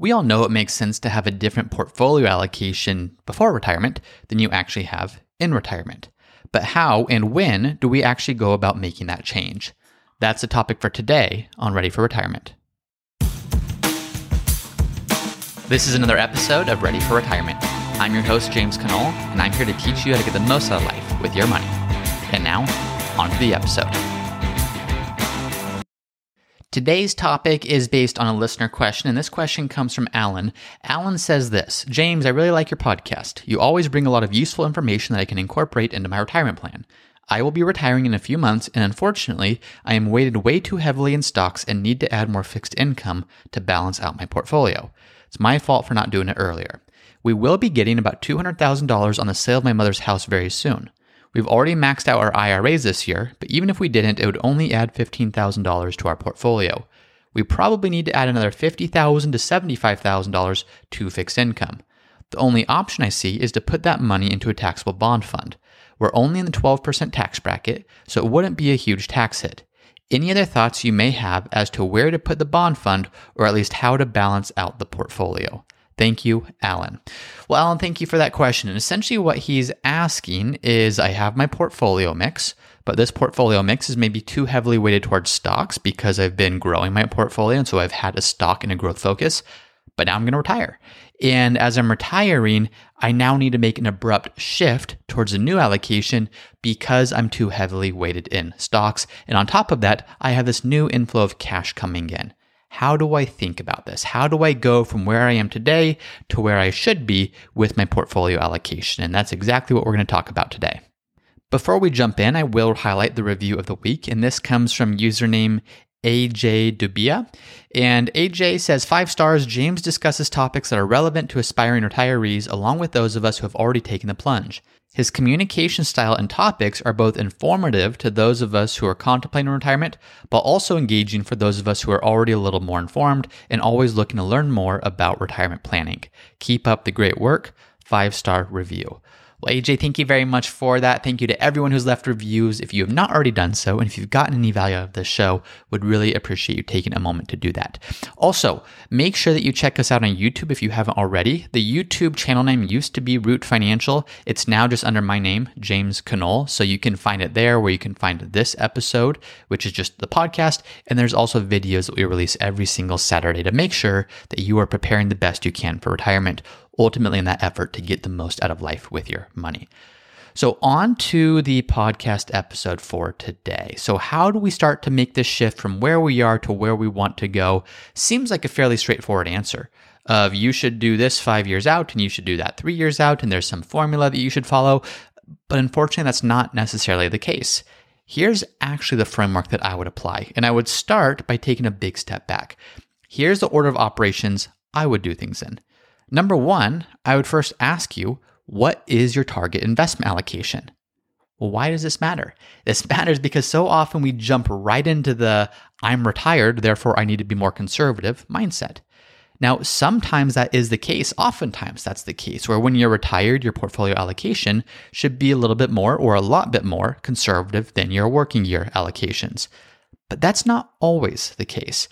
We all know it makes sense to have a different portfolio allocation before retirement than you actually have in retirement. But how and when do we actually go about making that change? That's the topic for today on Ready for Retirement. This is another episode of Ready for Retirement. I'm your host, James Conole, and I'm here to teach you how to get the most out of life with your money. And now, on to the episode. Today's topic is based on a listener question, and this question comes from Alan. Alan says this James, I really like your podcast. You always bring a lot of useful information that I can incorporate into my retirement plan. I will be retiring in a few months, and unfortunately, I am weighted way too heavily in stocks and need to add more fixed income to balance out my portfolio. It's my fault for not doing it earlier. We will be getting about $200,000 on the sale of my mother's house very soon. We've already maxed out our IRAs this year, but even if we didn't, it would only add $15,000 to our portfolio. We probably need to add another $50,000 to $75,000 to fixed income. The only option I see is to put that money into a taxable bond fund. We're only in the 12% tax bracket, so it wouldn't be a huge tax hit. Any other thoughts you may have as to where to put the bond fund, or at least how to balance out the portfolio? Thank you, Alan. Well, Alan, thank you for that question. And essentially, what he's asking is I have my portfolio mix, but this portfolio mix is maybe too heavily weighted towards stocks because I've been growing my portfolio. And so I've had a stock and a growth focus, but now I'm going to retire. And as I'm retiring, I now need to make an abrupt shift towards a new allocation because I'm too heavily weighted in stocks. And on top of that, I have this new inflow of cash coming in how do I think about this? How do I go from where I am today to where I should be with my portfolio allocation? And that's exactly what we're going to talk about today. Before we jump in, I will highlight the review of the week, and this comes from username AJ Dubia. And AJ says, Five stars, James discusses topics that are relevant to aspiring retirees, along with those of us who have already taken the plunge. His communication style and topics are both informative to those of us who are contemplating retirement, but also engaging for those of us who are already a little more informed and always looking to learn more about retirement planning. Keep up the great work. Five star review. Well, AJ, thank you very much for that. Thank you to everyone who's left reviews. If you have not already done so, and if you've gotten any value out of this show, would really appreciate you taking a moment to do that. Also, make sure that you check us out on YouTube if you haven't already. The YouTube channel name used to be Root Financial. It's now just under my name, James Conole. So you can find it there where you can find this episode, which is just the podcast. And there's also videos that we release every single Saturday to make sure that you are preparing the best you can for retirement ultimately in that effort to get the most out of life with your money. So, on to the podcast episode for today. So, how do we start to make this shift from where we are to where we want to go? Seems like a fairly straightforward answer of you should do this five years out and you should do that three years out, and there's some formula that you should follow. But unfortunately, that's not necessarily the case. Here's actually the framework that I would apply, and I would start by taking a big step back. Here's the order of operations I would do things in. Number one, I would first ask you, what is your target investment allocation? Well, why does this matter? This matters because so often we jump right into the I'm retired, therefore I need to be more conservative mindset. Now, sometimes that is the case. Oftentimes that's the case where when you're retired, your portfolio allocation should be a little bit more or a lot bit more conservative than your working year allocations. But that's not always the case.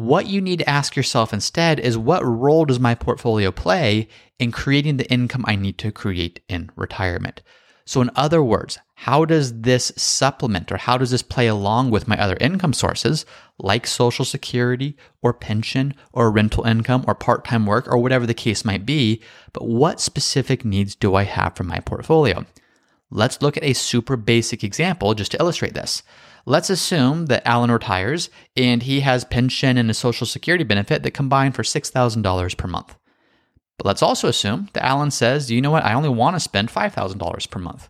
What you need to ask yourself instead is what role does my portfolio play in creating the income I need to create in retirement? So, in other words, how does this supplement or how does this play along with my other income sources like Social Security or pension or rental income or part time work or whatever the case might be? But what specific needs do I have from my portfolio? Let's look at a super basic example just to illustrate this. Let's assume that Alan retires and he has pension and a social security benefit that combine for $6,000 per month. But let's also assume that Alan says, you know what, I only want to spend $5,000 per month.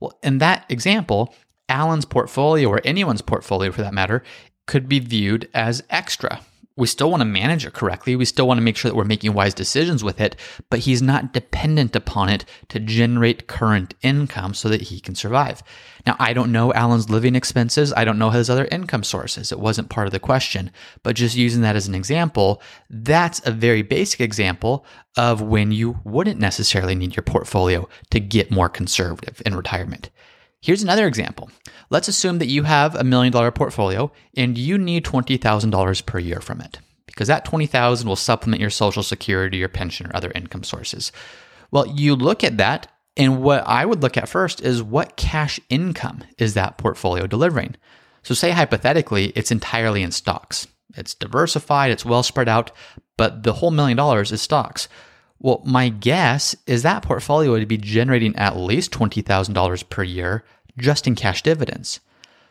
Well, in that example, Alan's portfolio or anyone's portfolio for that matter could be viewed as extra we still want to manage it correctly. We still want to make sure that we're making wise decisions with it, but he's not dependent upon it to generate current income so that he can survive. Now, I don't know Alan's living expenses. I don't know his other income sources. It wasn't part of the question, but just using that as an example, that's a very basic example of when you wouldn't necessarily need your portfolio to get more conservative in retirement. Here's another example. Let's assume that you have a million dollar portfolio and you need $20,000 per year from it because that 20,000 will supplement your social security, your pension or other income sources. Well, you look at that and what I would look at first is what cash income is that portfolio delivering? So say hypothetically it's entirely in stocks. It's diversified, it's well spread out, but the whole million dollars is stocks. Well, my guess is that portfolio would be generating at least $20,000 per year just in cash dividends.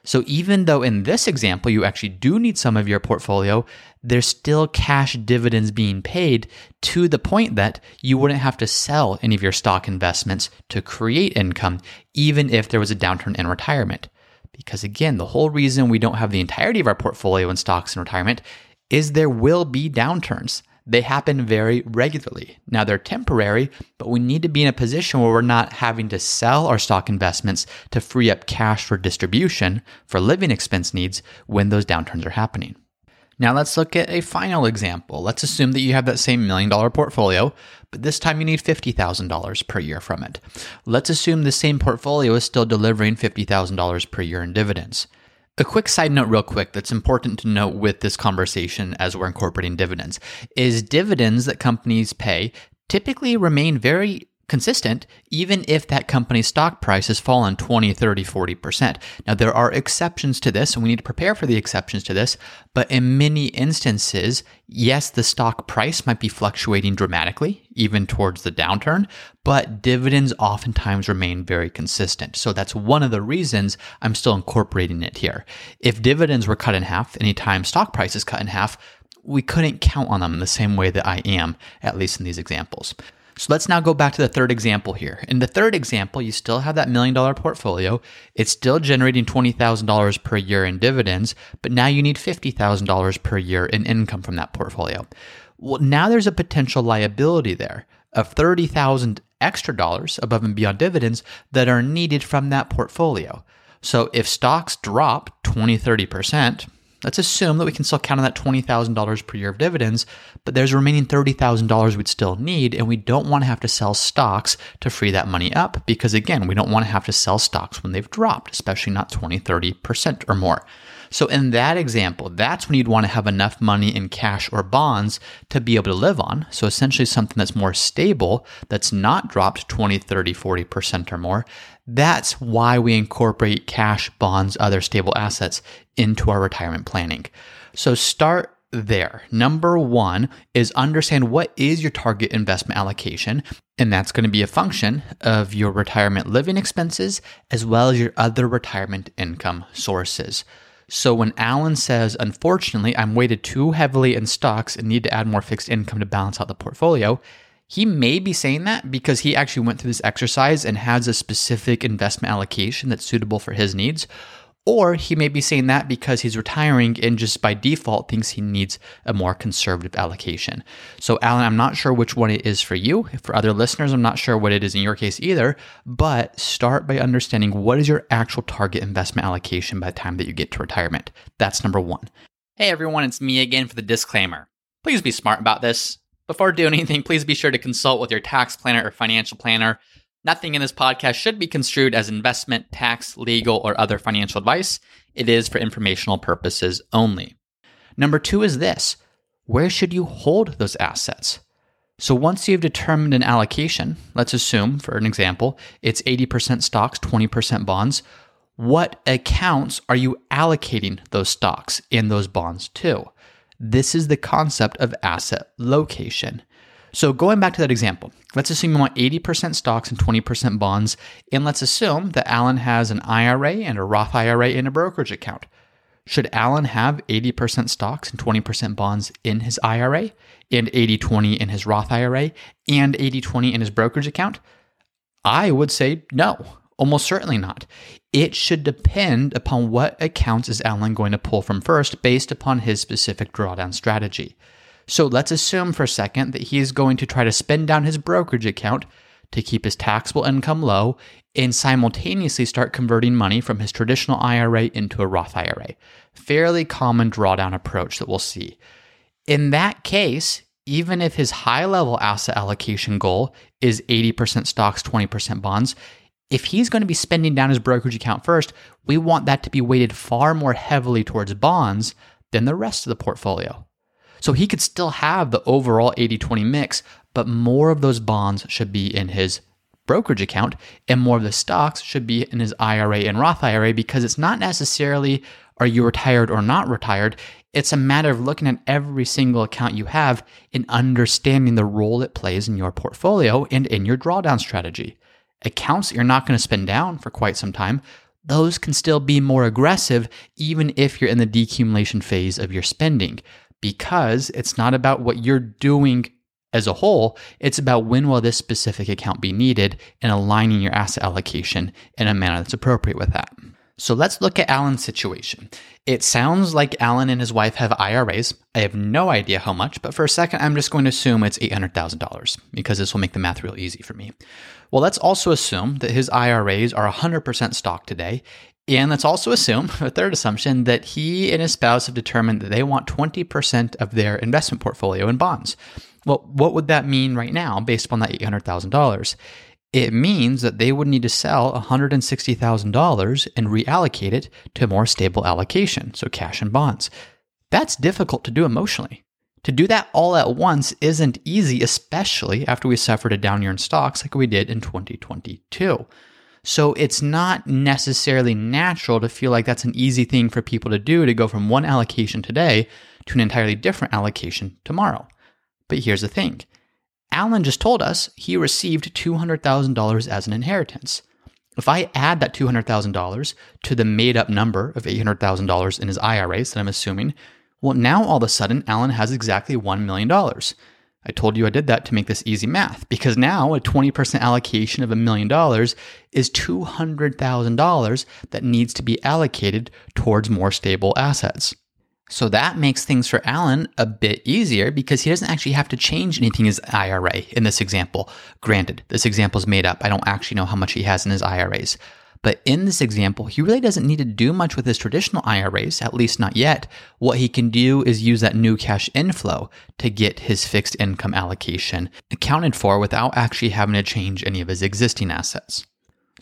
So even though in this example you actually do need some of your portfolio, there's still cash dividends being paid to the point that you wouldn't have to sell any of your stock investments to create income, even if there was a downturn in retirement. Because again, the whole reason we don't have the entirety of our portfolio in stocks in retirement is there will be downturns. They happen very regularly. Now they're temporary, but we need to be in a position where we're not having to sell our stock investments to free up cash for distribution for living expense needs when those downturns are happening. Now let's look at a final example. Let's assume that you have that same million dollar portfolio, but this time you need $50,000 per year from it. Let's assume the same portfolio is still delivering $50,000 per year in dividends. A quick side note, real quick, that's important to note with this conversation as we're incorporating dividends is dividends that companies pay typically remain very consistent even if that company's stock price has fallen 20 30 40% now there are exceptions to this and we need to prepare for the exceptions to this but in many instances yes the stock price might be fluctuating dramatically even towards the downturn but dividends oftentimes remain very consistent. So that's one of the reasons i'm still incorporating it here. If dividends were cut in half anytime stock price is cut in half we couldn't count on them the same way that I am, at least in these examples. So let's now go back to the third example here. In the third example, you still have that million dollar portfolio. It's still generating $20,000 per year in dividends, but now you need $50,000 per year in income from that portfolio. Well, now there's a potential liability there of 30,000 extra dollars above and beyond dividends that are needed from that portfolio. So if stocks drop 20, 30%, Let's assume that we can still count on that $20,000 per year of dividends, but there's a remaining $30,000 we'd still need, and we don't want to have to sell stocks to free that money up because, again, we don't want to have to sell stocks when they've dropped, especially not 20, 30% or more. So, in that example, that's when you'd want to have enough money in cash or bonds to be able to live on. So, essentially, something that's more stable, that's not dropped 20, 30, 40% or more. That's why we incorporate cash, bonds, other stable assets into our retirement planning. So, start there. Number one is understand what is your target investment allocation. And that's going to be a function of your retirement living expenses as well as your other retirement income sources. So when Alan says, unfortunately, I'm weighted too heavily in stocks and need to add more fixed income to balance out the portfolio, he may be saying that because he actually went through this exercise and has a specific investment allocation that's suitable for his needs. Or he may be saying that because he's retiring and just by default thinks he needs a more conservative allocation. So, Alan, I'm not sure which one it is for you. For other listeners, I'm not sure what it is in your case either. But start by understanding what is your actual target investment allocation by the time that you get to retirement. That's number one. Hey, everyone, it's me again for the disclaimer. Please be smart about this. Before doing anything, please be sure to consult with your tax planner or financial planner Nothing in this podcast should be construed as investment, tax, legal, or other financial advice. It is for informational purposes only. Number two is this where should you hold those assets? So once you've determined an allocation, let's assume, for an example, it's 80% stocks, 20% bonds. What accounts are you allocating those stocks and those bonds to? This is the concept of asset location. So going back to that example, let's assume you want 80% stocks and 20% bonds, and let's assume that Alan has an IRA and a Roth IRA in a brokerage account. Should Alan have 80% stocks and 20% bonds in his IRA and 80 20 in his Roth IRA and 80 20 in his brokerage account? I would say no, almost certainly not. It should depend upon what accounts is Alan going to pull from first based upon his specific drawdown strategy. So let's assume for a second that he is going to try to spend down his brokerage account to keep his taxable income low and simultaneously start converting money from his traditional IRA into a Roth IRA. Fairly common drawdown approach that we'll see. In that case, even if his high level asset allocation goal is 80% stocks, 20% bonds, if he's going to be spending down his brokerage account first, we want that to be weighted far more heavily towards bonds than the rest of the portfolio. So he could still have the overall 80 20 mix, but more of those bonds should be in his brokerage account and more of the stocks should be in his IRA and Roth IRA because it's not necessarily are you retired or not retired. It's a matter of looking at every single account you have and understanding the role it plays in your portfolio and in your drawdown strategy. Accounts that you're not going to spend down for quite some time, those can still be more aggressive even if you're in the decumulation phase of your spending because it's not about what you're doing as a whole, it's about when will this specific account be needed and aligning your asset allocation in a manner that's appropriate with that. So let's look at Alan's situation. It sounds like Alan and his wife have IRAs. I have no idea how much, but for a second, I'm just going to assume it's $800,000 because this will make the math real easy for me. Well, let's also assume that his IRAs are 100% stock today. And let's also assume, a third assumption, that he and his spouse have determined that they want 20% of their investment portfolio in bonds. Well, what would that mean right now based upon that $800,000? It means that they would need to sell $160,000 and reallocate it to more stable allocation, so cash and bonds. That's difficult to do emotionally. To do that all at once isn't easy, especially after we suffered a down year in stocks like we did in 2022. So it's not necessarily natural to feel like that's an easy thing for people to do to go from one allocation today to an entirely different allocation tomorrow. But here's the thing Alan just told us he received $200,000 as an inheritance. If I add that $200,000 to the made up number of $800,000 in his IRAs that I'm assuming, well, now all of a sudden, Alan has exactly $1 million. I told you I did that to make this easy math because now a 20% allocation of a million dollars is $200,000 that needs to be allocated towards more stable assets. So that makes things for Alan a bit easier because he doesn't actually have to change anything in his IRA in this example. Granted, this example is made up. I don't actually know how much he has in his IRAs. But in this example, he really doesn't need to do much with his traditional IRAs, at least not yet. What he can do is use that new cash inflow to get his fixed income allocation accounted for without actually having to change any of his existing assets.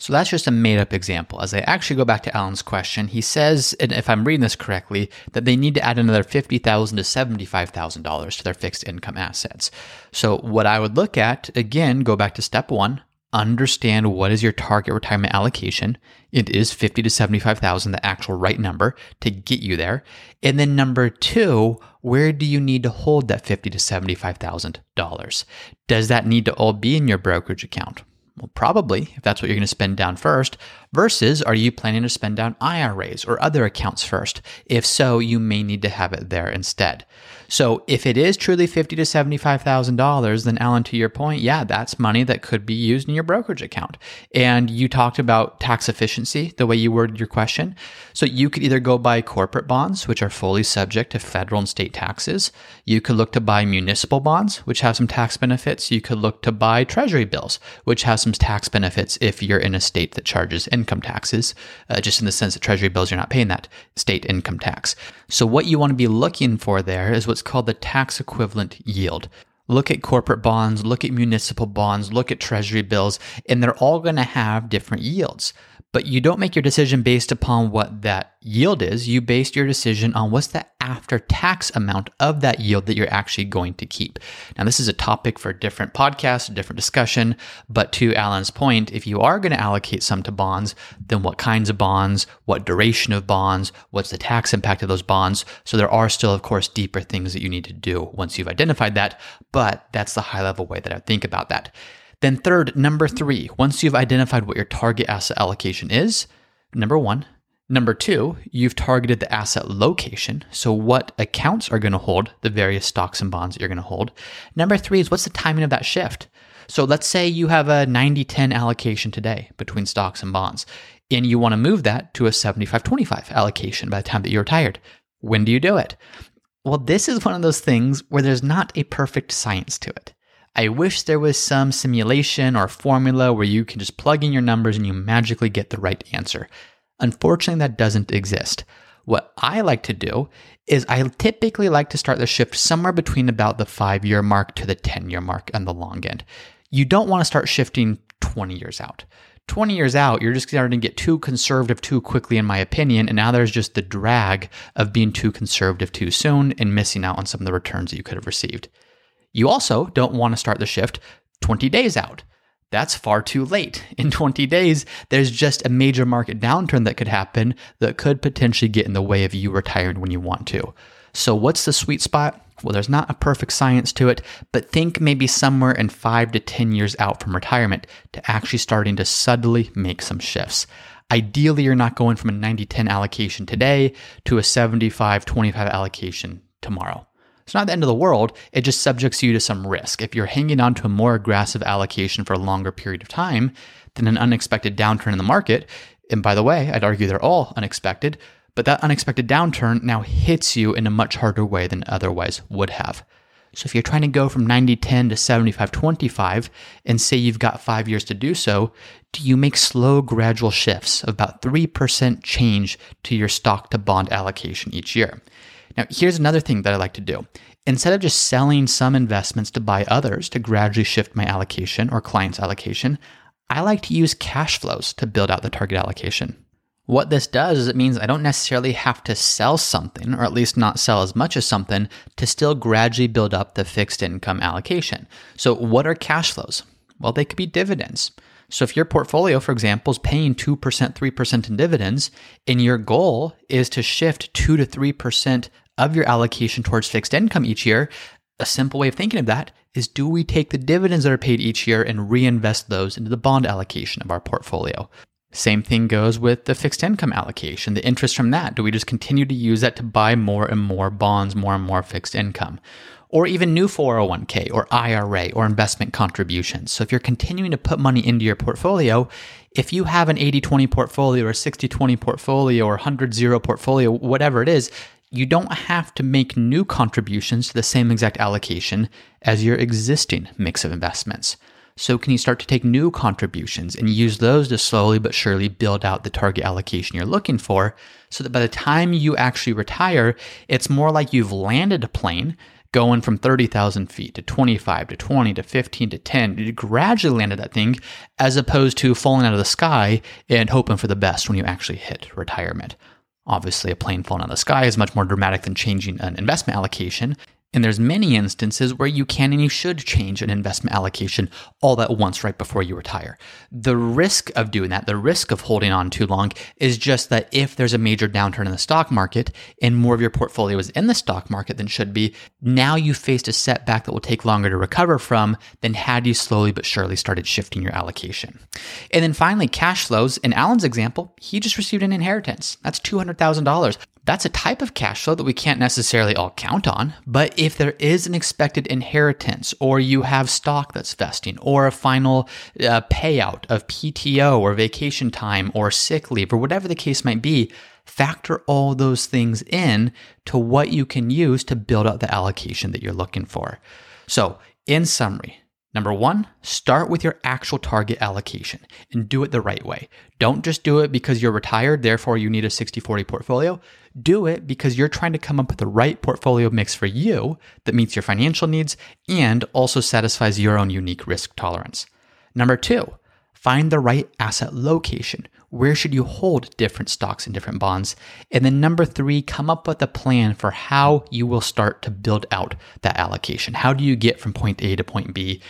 So that's just a made up example. As I actually go back to Alan's question, he says, and if I'm reading this correctly, that they need to add another 50,000 to $75,000 to their fixed income assets. So what I would look at, again, go back to step one, understand what is your target retirement allocation. It is 50 to 75,000, the actual right number to get you there. And then number two, where do you need to hold that 50 to $75,000? Does that need to all be in your brokerage account? Well, probably, if that's what you're going to spend down first, versus are you planning to spend down IRAs or other accounts first? If so, you may need to have it there instead. So if it is truly fifty to seventy-five thousand dollars, then Alan, to your point, yeah, that's money that could be used in your brokerage account. And you talked about tax efficiency, the way you worded your question. So you could either go buy corporate bonds, which are fully subject to federal and state taxes. You could look to buy municipal bonds, which have some tax benefits. You could look to buy treasury bills, which have some tax benefits if you're in a state that charges income taxes, uh, just in the sense that treasury bills, you're not paying that state income tax. So what you want to be looking for there is what's called the tax equivalent yield. Look at corporate bonds, look at municipal bonds, look at treasury bills, and they're all going to have different yields. But you don't make your decision based upon what that yield is. You base your decision on what's the after tax amount of that yield that you're actually going to keep. Now, this is a topic for a different podcast, a different discussion. But to Alan's point, if you are going to allocate some to bonds, then what kinds of bonds, what duration of bonds, what's the tax impact of those bonds? So there are still, of course, deeper things that you need to do once you've identified that. But that's the high level way that I think about that. Then, third, number three, once you've identified what your target asset allocation is, number one. Number two, you've targeted the asset location. So, what accounts are going to hold the various stocks and bonds that you're going to hold. Number three is what's the timing of that shift? So, let's say you have a 90 10 allocation today between stocks and bonds, and you want to move that to a 75 25 allocation by the time that you're retired. When do you do it? Well, this is one of those things where there's not a perfect science to it. I wish there was some simulation or formula where you can just plug in your numbers and you magically get the right answer. Unfortunately, that doesn't exist. What I like to do is I typically like to start the shift somewhere between about the five year mark to the 10 year mark on the long end. You don't want to start shifting 20 years out. 20 years out, you're just starting to get too conservative too quickly, in my opinion. And now there's just the drag of being too conservative too soon and missing out on some of the returns that you could have received. You also don't want to start the shift 20 days out. That's far too late. In 20 days, there's just a major market downturn that could happen that could potentially get in the way of you retiring when you want to. So, what's the sweet spot? Well, there's not a perfect science to it, but think maybe somewhere in five to 10 years out from retirement to actually starting to subtly make some shifts. Ideally, you're not going from a 90 10 allocation today to a 75 25 allocation tomorrow. It's not the end of the world, it just subjects you to some risk. If you're hanging on to a more aggressive allocation for a longer period of time, then an unexpected downturn in the market, and by the way, I'd argue they're all unexpected, but that unexpected downturn now hits you in a much harder way than otherwise would have. So if you're trying to go from 90 10 to 75 25 and say you've got five years to do so, do you make slow, gradual shifts of about 3% change to your stock to bond allocation each year? Now, here's another thing that I like to do. Instead of just selling some investments to buy others to gradually shift my allocation or client's allocation, I like to use cash flows to build out the target allocation. What this does is it means I don't necessarily have to sell something, or at least not sell as much as something, to still gradually build up the fixed income allocation. So, what are cash flows? Well, they could be dividends. So, if your portfolio, for example, is paying 2%, 3% in dividends, and your goal is to shift 2 to 3% of your allocation towards fixed income each year, a simple way of thinking of that is do we take the dividends that are paid each year and reinvest those into the bond allocation of our portfolio? Same thing goes with the fixed income allocation. The interest from that, do we just continue to use that to buy more and more bonds, more and more fixed income? Or even new 401k or IRA or investment contributions. So if you're continuing to put money into your portfolio, if you have an 80 20 portfolio or 60 20 portfolio or 100 0 portfolio, whatever it is, you don't have to make new contributions to the same exact allocation as your existing mix of investments. So, can you start to take new contributions and use those to slowly but surely build out the target allocation you're looking for so that by the time you actually retire, it's more like you've landed a plane going from 30,000 feet to 25 to 20 to 15 to 10. You gradually landed that thing as opposed to falling out of the sky and hoping for the best when you actually hit retirement. Obviously, a plane falling out of the sky is much more dramatic than changing an investment allocation. And there's many instances where you can and you should change an investment allocation all at once right before you retire. The risk of doing that, the risk of holding on too long is just that if there's a major downturn in the stock market and more of your portfolio is in the stock market than should be, now you faced a setback that will take longer to recover from than had you slowly but surely started shifting your allocation. And then finally, cash flows. In Alan's example, he just received an inheritance. That's $200,000 that's a type of cash flow that we can't necessarily all count on. But if there is an expected inheritance, or you have stock that's vesting, or a final uh, payout of PTO or vacation time or sick leave, or whatever the case might be, factor all those things in to what you can use to build out the allocation that you're looking for. So, in summary, Number one, start with your actual target allocation and do it the right way. Don't just do it because you're retired, therefore you need a 60 40 portfolio. Do it because you're trying to come up with the right portfolio mix for you that meets your financial needs and also satisfies your own unique risk tolerance. Number two, find the right asset location. Where should you hold different stocks and different bonds? And then number three, come up with a plan for how you will start to build out that allocation. How do you get from point A to point B?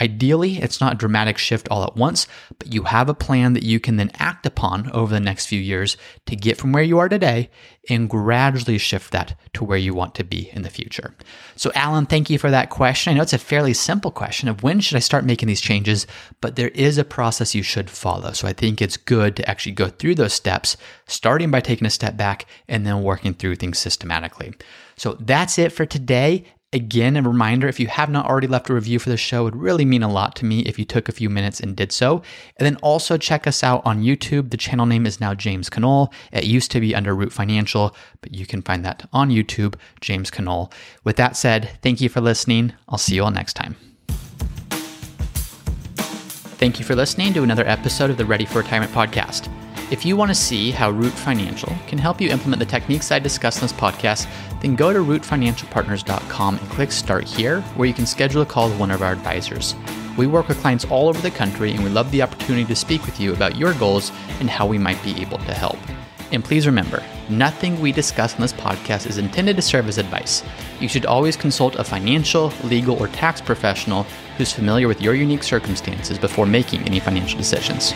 Ideally, it's not a dramatic shift all at once, but you have a plan that you can then act upon over the next few years to get from where you are today and gradually shift that to where you want to be in the future. So, Alan, thank you for that question. I know it's a fairly simple question of when should I start making these changes, but there is a process you should follow. So, I think it's good to actually go through those steps, starting by taking a step back and then working through things systematically. So, that's it for today. Again, a reminder if you have not already left a review for the show, it would really mean a lot to me if you took a few minutes and did so. And then also check us out on YouTube. The channel name is now James Conole. It used to be under Root Financial, but you can find that on YouTube, James Conole. With that said, thank you for listening. I'll see you all next time. Thank you for listening to another episode of the Ready for Retirement podcast. If you want to see how Root Financial can help you implement the techniques I discuss in this podcast, then go to rootfinancialpartners.com and click Start Here, where you can schedule a call with one of our advisors. We work with clients all over the country, and we love the opportunity to speak with you about your goals and how we might be able to help. And please remember, nothing we discuss on this podcast is intended to serve as advice. You should always consult a financial, legal, or tax professional who's familiar with your unique circumstances before making any financial decisions.